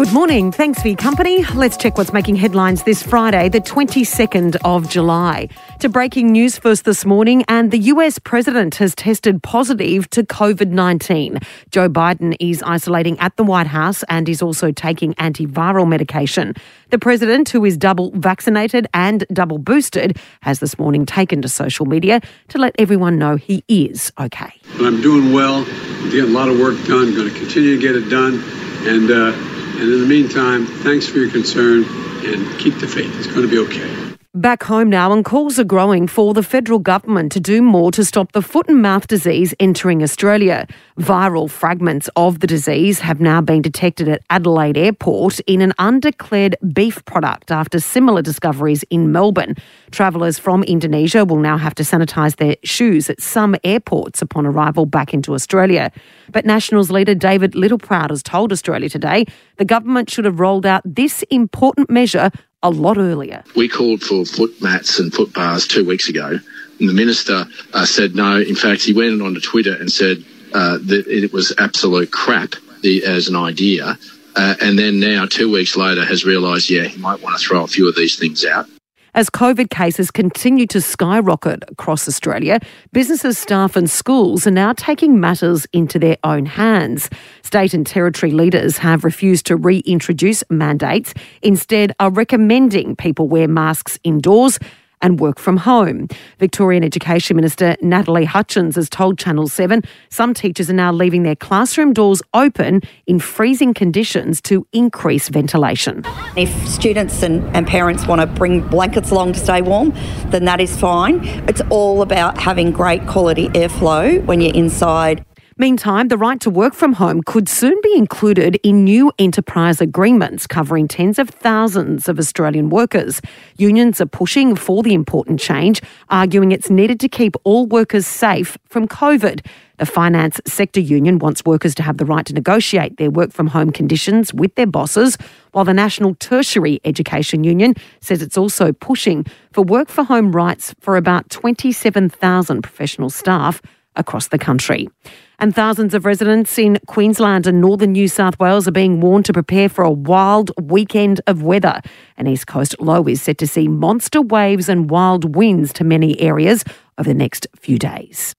Good morning. Thanks for your company. Let's check what's making headlines this Friday, the 22nd of July. To breaking news first this morning, and the US president has tested positive to COVID 19. Joe Biden is isolating at the White House and is also taking antiviral medication. The president, who is double vaccinated and double boosted, has this morning taken to social media to let everyone know he is okay. I'm doing well. I'm getting a lot of work done. Going to continue to get it done. And, uh, and in the meantime, thanks for your concern and keep the faith. It's going to be okay. Back home now, and calls are growing for the federal government to do more to stop the foot and mouth disease entering Australia. Viral fragments of the disease have now been detected at Adelaide Airport in an undeclared beef product after similar discoveries in Melbourne. Travellers from Indonesia will now have to sanitise their shoes at some airports upon arrival back into Australia. But Nationals leader David Littleproud has told Australia today the government should have rolled out this important measure a lot earlier. We called for foot mats and foot bars two weeks ago, and the minister uh, said no. In fact, he went on to Twitter and said uh, that it was absolute crap the, as an idea. Uh, and then now, two weeks later, has realised, yeah, he might want to throw a few of these things out. As COVID cases continue to skyrocket across Australia, businesses, staff, and schools are now taking matters into their own hands. State and territory leaders have refused to reintroduce mandates, instead, are recommending people wear masks indoors and work from home. Victorian Education Minister Natalie Hutchins has told Channel 7 some teachers are now leaving their classroom doors open in freezing conditions to increase ventilation. If students and, and parents want to bring blankets along to stay warm, then that is fine. It's all about having great quality airflow when you're inside. Meantime, the right to work from home could soon be included in new enterprise agreements covering tens of thousands of Australian workers. Unions are pushing for the important change, arguing it's needed to keep all workers safe from COVID. The finance sector union wants workers to have the right to negotiate their work from home conditions with their bosses, while the National Tertiary Education Union says it's also pushing for work for home rights for about 27,000 professional staff across the country. And thousands of residents in Queensland and northern New South Wales are being warned to prepare for a wild weekend of weather. An east coast low is set to see monster waves and wild winds to many areas over the next few days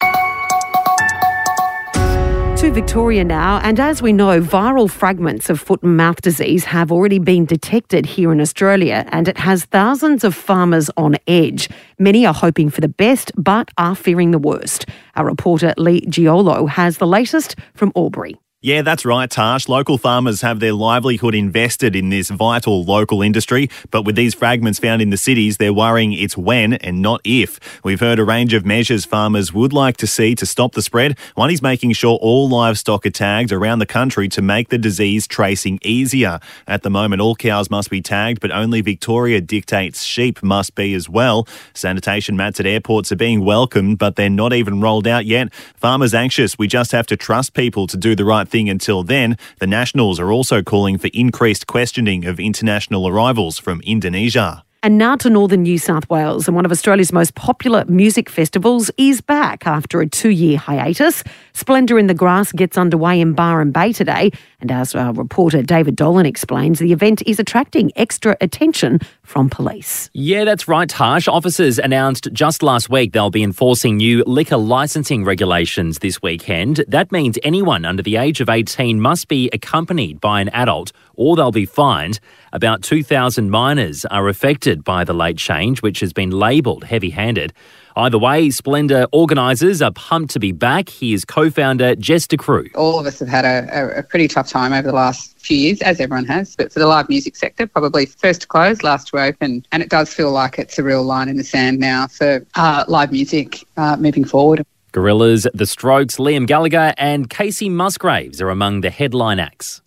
to Victoria now, and as we know, viral fragments of foot and mouth disease have already been detected here in Australia, and it has thousands of farmers on edge. Many are hoping for the best, but are fearing the worst. Our reporter Lee Giolo has the latest from Albury. Yeah, that's right, Tash. Local farmers have their livelihood invested in this vital local industry, but with these fragments found in the cities, they're worrying it's when and not if. We've heard a range of measures farmers would like to see to stop the spread. One is making sure all livestock are tagged around the country to make the disease tracing easier. At the moment, all cows must be tagged, but only Victoria dictates sheep must be as well. Sanitation mats at airports are being welcomed, but they're not even rolled out yet. Farmers anxious. We just have to trust people to do the right thing until then. The Nationals are also calling for increased questioning of international arrivals from Indonesia. And now to northern New South Wales, and one of Australia's most popular music festivals is back after a two year hiatus. Splendour in the Grass gets underway in Byron Bay today, and as our reporter David Dolan explains, the event is attracting extra attention from police. Yeah, that's right, Tash. Officers announced just last week they'll be enforcing new liquor licensing regulations this weekend. That means anyone under the age of 18 must be accompanied by an adult or they'll be fined. About 2,000 minors are affected by the late change, which has been labelled heavy handed. Either way, Splendour organisers are pumped to be back. Here's co founder Jess Ducrou. All of us have had a, a, pretty tough time over the last few years, as everyone has. But for the live music sector, probably first to close, last to open. And it does feel like it's a real line in the sand now for uh, live music uh, moving forward. Gorillaz, The Strokes, Liam Gallagher, and Kacey Musgraves are among the headline acts.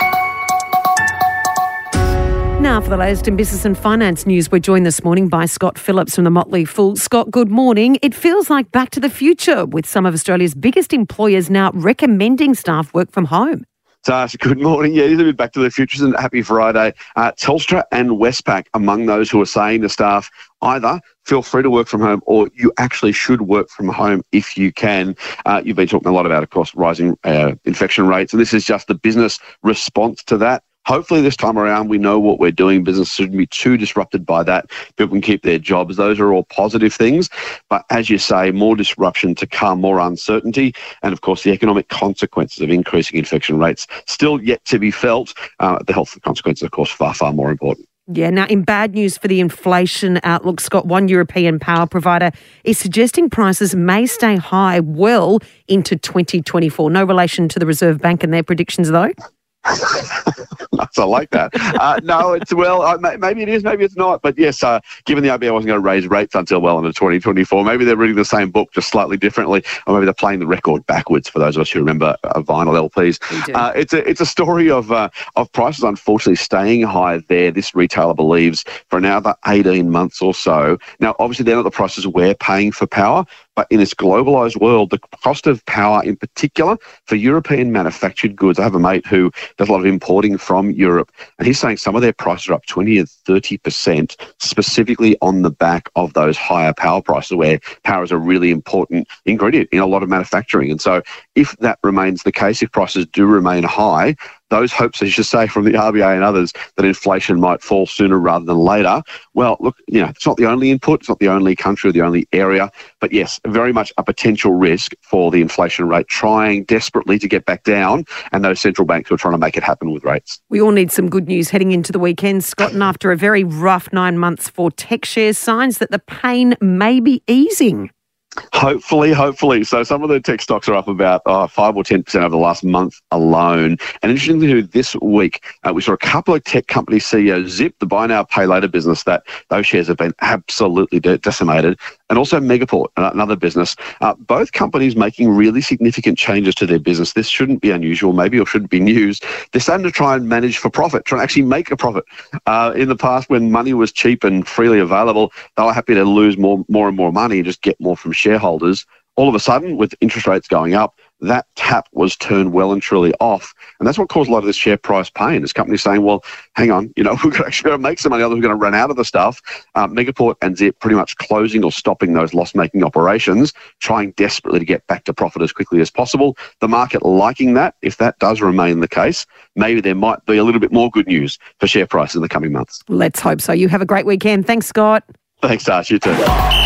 Now, for the latest in business and finance news, we're joined this morning by Scott Phillips from the Motley Fool. Scott, good morning. It feels like back to the future with some of Australia's biggest employers now recommending staff work from home. Tash, good morning. Yeah, it is a bit back to the future and happy Friday. Uh, Telstra and Westpac among those who are saying to staff, either feel free to work from home or you actually should work from home if you can. Uh, you've been talking a lot about, of course, rising uh, infection rates, and this is just the business response to that. Hopefully, this time around, we know what we're doing. Business shouldn't be too disrupted by that. People can keep their jobs. Those are all positive things. But as you say, more disruption to come, more uncertainty, and of course, the economic consequences of increasing infection rates still yet to be felt. Uh, the health consequences, of course, far, far more important. Yeah, now in bad news for the inflation outlook, Scott, one European power provider is suggesting prices may stay high well into 2024. No relation to the Reserve Bank and their predictions, though. I like that. Uh, no, it's well, uh, maybe it is, maybe it's not. But yes, uh, given the RBA wasn't going to raise rates until well into 2024, maybe they're reading the same book just slightly differently, or maybe they're playing the record backwards. For those of us who remember uh, vinyl LPs, uh, it's a it's a story of uh, of prices unfortunately staying high there. This retailer believes for another 18 months or so. Now, obviously, they're not the prices we're paying for power, but in this globalized world, the cost of power in particular for European manufactured goods, I have a mate who does a lot of importing from Europe, and he's saying some of their prices are up 20 and 30% specifically on the back of those higher power prices, where power is a really important ingredient in a lot of manufacturing. And so, if that remains the case, if prices do remain high, those hopes, as you say, from the RBA and others that inflation might fall sooner rather than later. Well, look, you know, it's not the only input, it's not the only country or the only area, but yes, very much a potential risk for the inflation rate trying desperately to get back down, and those central banks who are trying to make it happen with rates. We all need some good news heading into the weekend, Scott. And after a very rough nine months for tech shares, signs that the pain may be easing. Hopefully, hopefully. So some of the tech stocks are up about uh, five or ten percent over the last month alone. And interestingly, this week uh, we saw a couple of tech company CEOs, Zip, the buy now pay later business, that those shares have been absolutely decimated, and also Megaport, another business. Uh, both companies making really significant changes to their business. This shouldn't be unusual, maybe, or shouldn't be news. They're starting to try and manage for profit, trying to actually make a profit. Uh, in the past, when money was cheap and freely available, they were happy to lose more, more and more money and just get more from shareholders. All of a sudden, with interest rates going up, that tap was turned well and truly off. And that's what caused a lot of this share price pain. This company saying, well, hang on, you know, we're going to actually make some money, others are going to run out of the stuff. Um, Megaport and Zip pretty much closing or stopping those loss making operations, trying desperately to get back to profit as quickly as possible. The market liking that. If that does remain the case, maybe there might be a little bit more good news for share price in the coming months. Let's hope so. You have a great weekend. Thanks, Scott. Thanks, Tash. You too.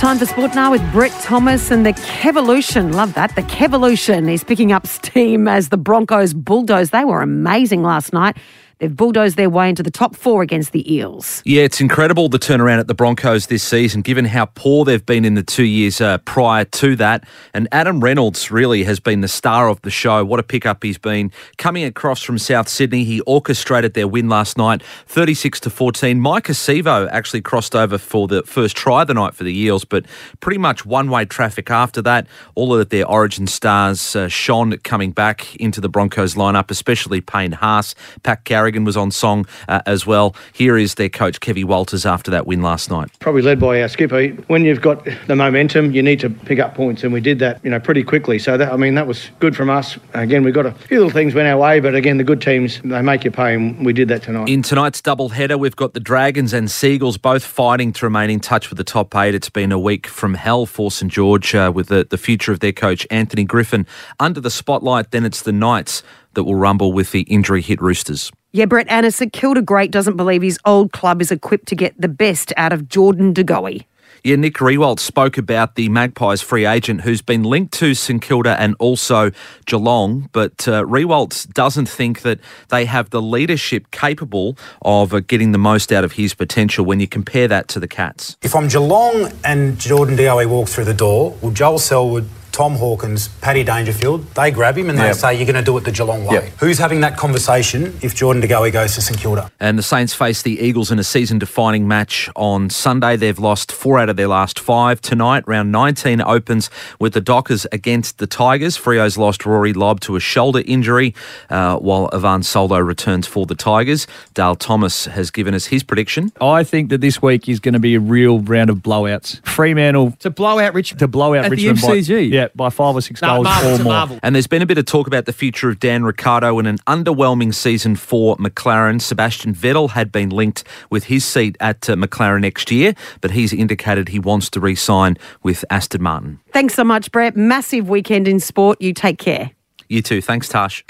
Time for sport now with Brett Thomas and the Kevolution. Love that. The Kevolution is picking up steam as the Broncos bulldoze. They were amazing last night. They've bulldozed their way into the top four against the Eels. Yeah, it's incredible the turnaround at the Broncos this season, given how poor they've been in the two years uh, prior to that. And Adam Reynolds really has been the star of the show. What a pickup he's been. Coming across from South Sydney, he orchestrated their win last night, 36 to 14. Maika Sivo actually crossed over for the first try of the night for the Eels, but pretty much one way traffic after that. All of their origin stars uh, shone coming back into the Broncos lineup, especially Payne Haas, Pat Carrigan was on song uh, as well. Here is their coach, Kevy Walters, after that win last night. Probably led by our skipper. When you've got the momentum, you need to pick up points, and we did that, you know, pretty quickly. So that, I mean, that was good from us. Again, we got a few little things went our way, but again, the good teams they make you pay, and we did that tonight. In tonight's double header, we've got the Dragons and Sea Eagles both fighting to remain in touch with the top eight. It's been a week from hell for St George uh, with the, the future of their coach Anthony Griffin under the spotlight. Then it's the Knights that will rumble with the injury hit Roosters. Yeah, Brett Annis, a Kilda great, doesn't believe his old club is equipped to get the best out of Jordan De Goey. Yeah, Nick Riewoldt spoke about the Magpies free agent who's been linked to St Kilda and also Geelong, but uh, Riewoldt doesn't think that they have the leadership capable of uh, getting the most out of his potential when you compare that to the Cats. If I'm Geelong and Jordan De Goey walk through the door, will Joel Selwood Tom Hawkins, Paddy Dangerfield, they grab him and they yep. say, You're going to do it the Geelong way. Yep. Who's having that conversation if Jordan De Goey goes to St Kilda? And the Saints face the Eagles in a season defining match on Sunday. They've lost four out of their last five. Tonight, round 19 opens with the Dockers against the Tigers. Freo's lost Rory Lobb to a shoulder injury, uh, while Ivan Soldo returns for the Tigers. Dale Thomas has given us his prediction. I think that this week is going to be a real round of blowouts. Fremantle to blow out Richmond. To blow out At Richmond. The MCG. By, Yeah, by five or six goals or more. And there's been a bit of talk about the future of Dan Ricciardo in an underwhelming season for McLaren. Sebastian Vettel had been linked with his seat at uh, McLaren next year, but he's indicated he wants to re sign with Aston Martin. Thanks so much, Brett. Massive weekend in sport. You take care. You too. Thanks, Tash.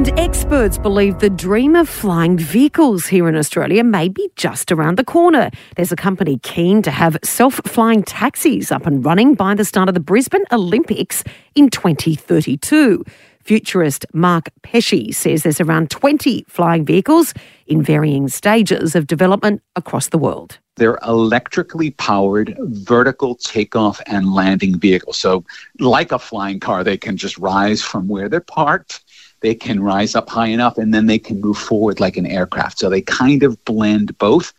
And experts believe the dream of flying vehicles here in Australia may be just around the corner. There's a company keen to have self flying taxis up and running by the start of the Brisbane Olympics in 2032. Futurist Mark Pesce says there's around 20 flying vehicles in varying stages of development across the world. They're electrically powered vertical takeoff and landing vehicles. So, like a flying car, they can just rise from where they're parked they can rise up high enough and then they can move forward like an aircraft. So they kind of blend both.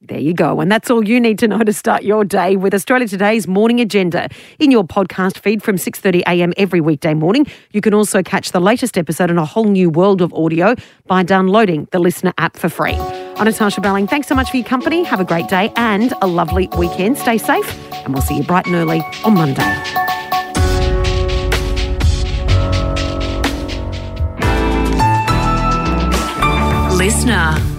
There you go. And that's all you need to know to start your day with Australia Today's morning agenda in your podcast feed from 6:30 a.m. every weekday morning. You can also catch the latest episode in a whole new world of audio by downloading the Listener app for free. I'm Natasha Belling. Thanks so much for your company. Have a great day and a lovely weekend. Stay safe and we'll see you bright and early on Monday. Listener.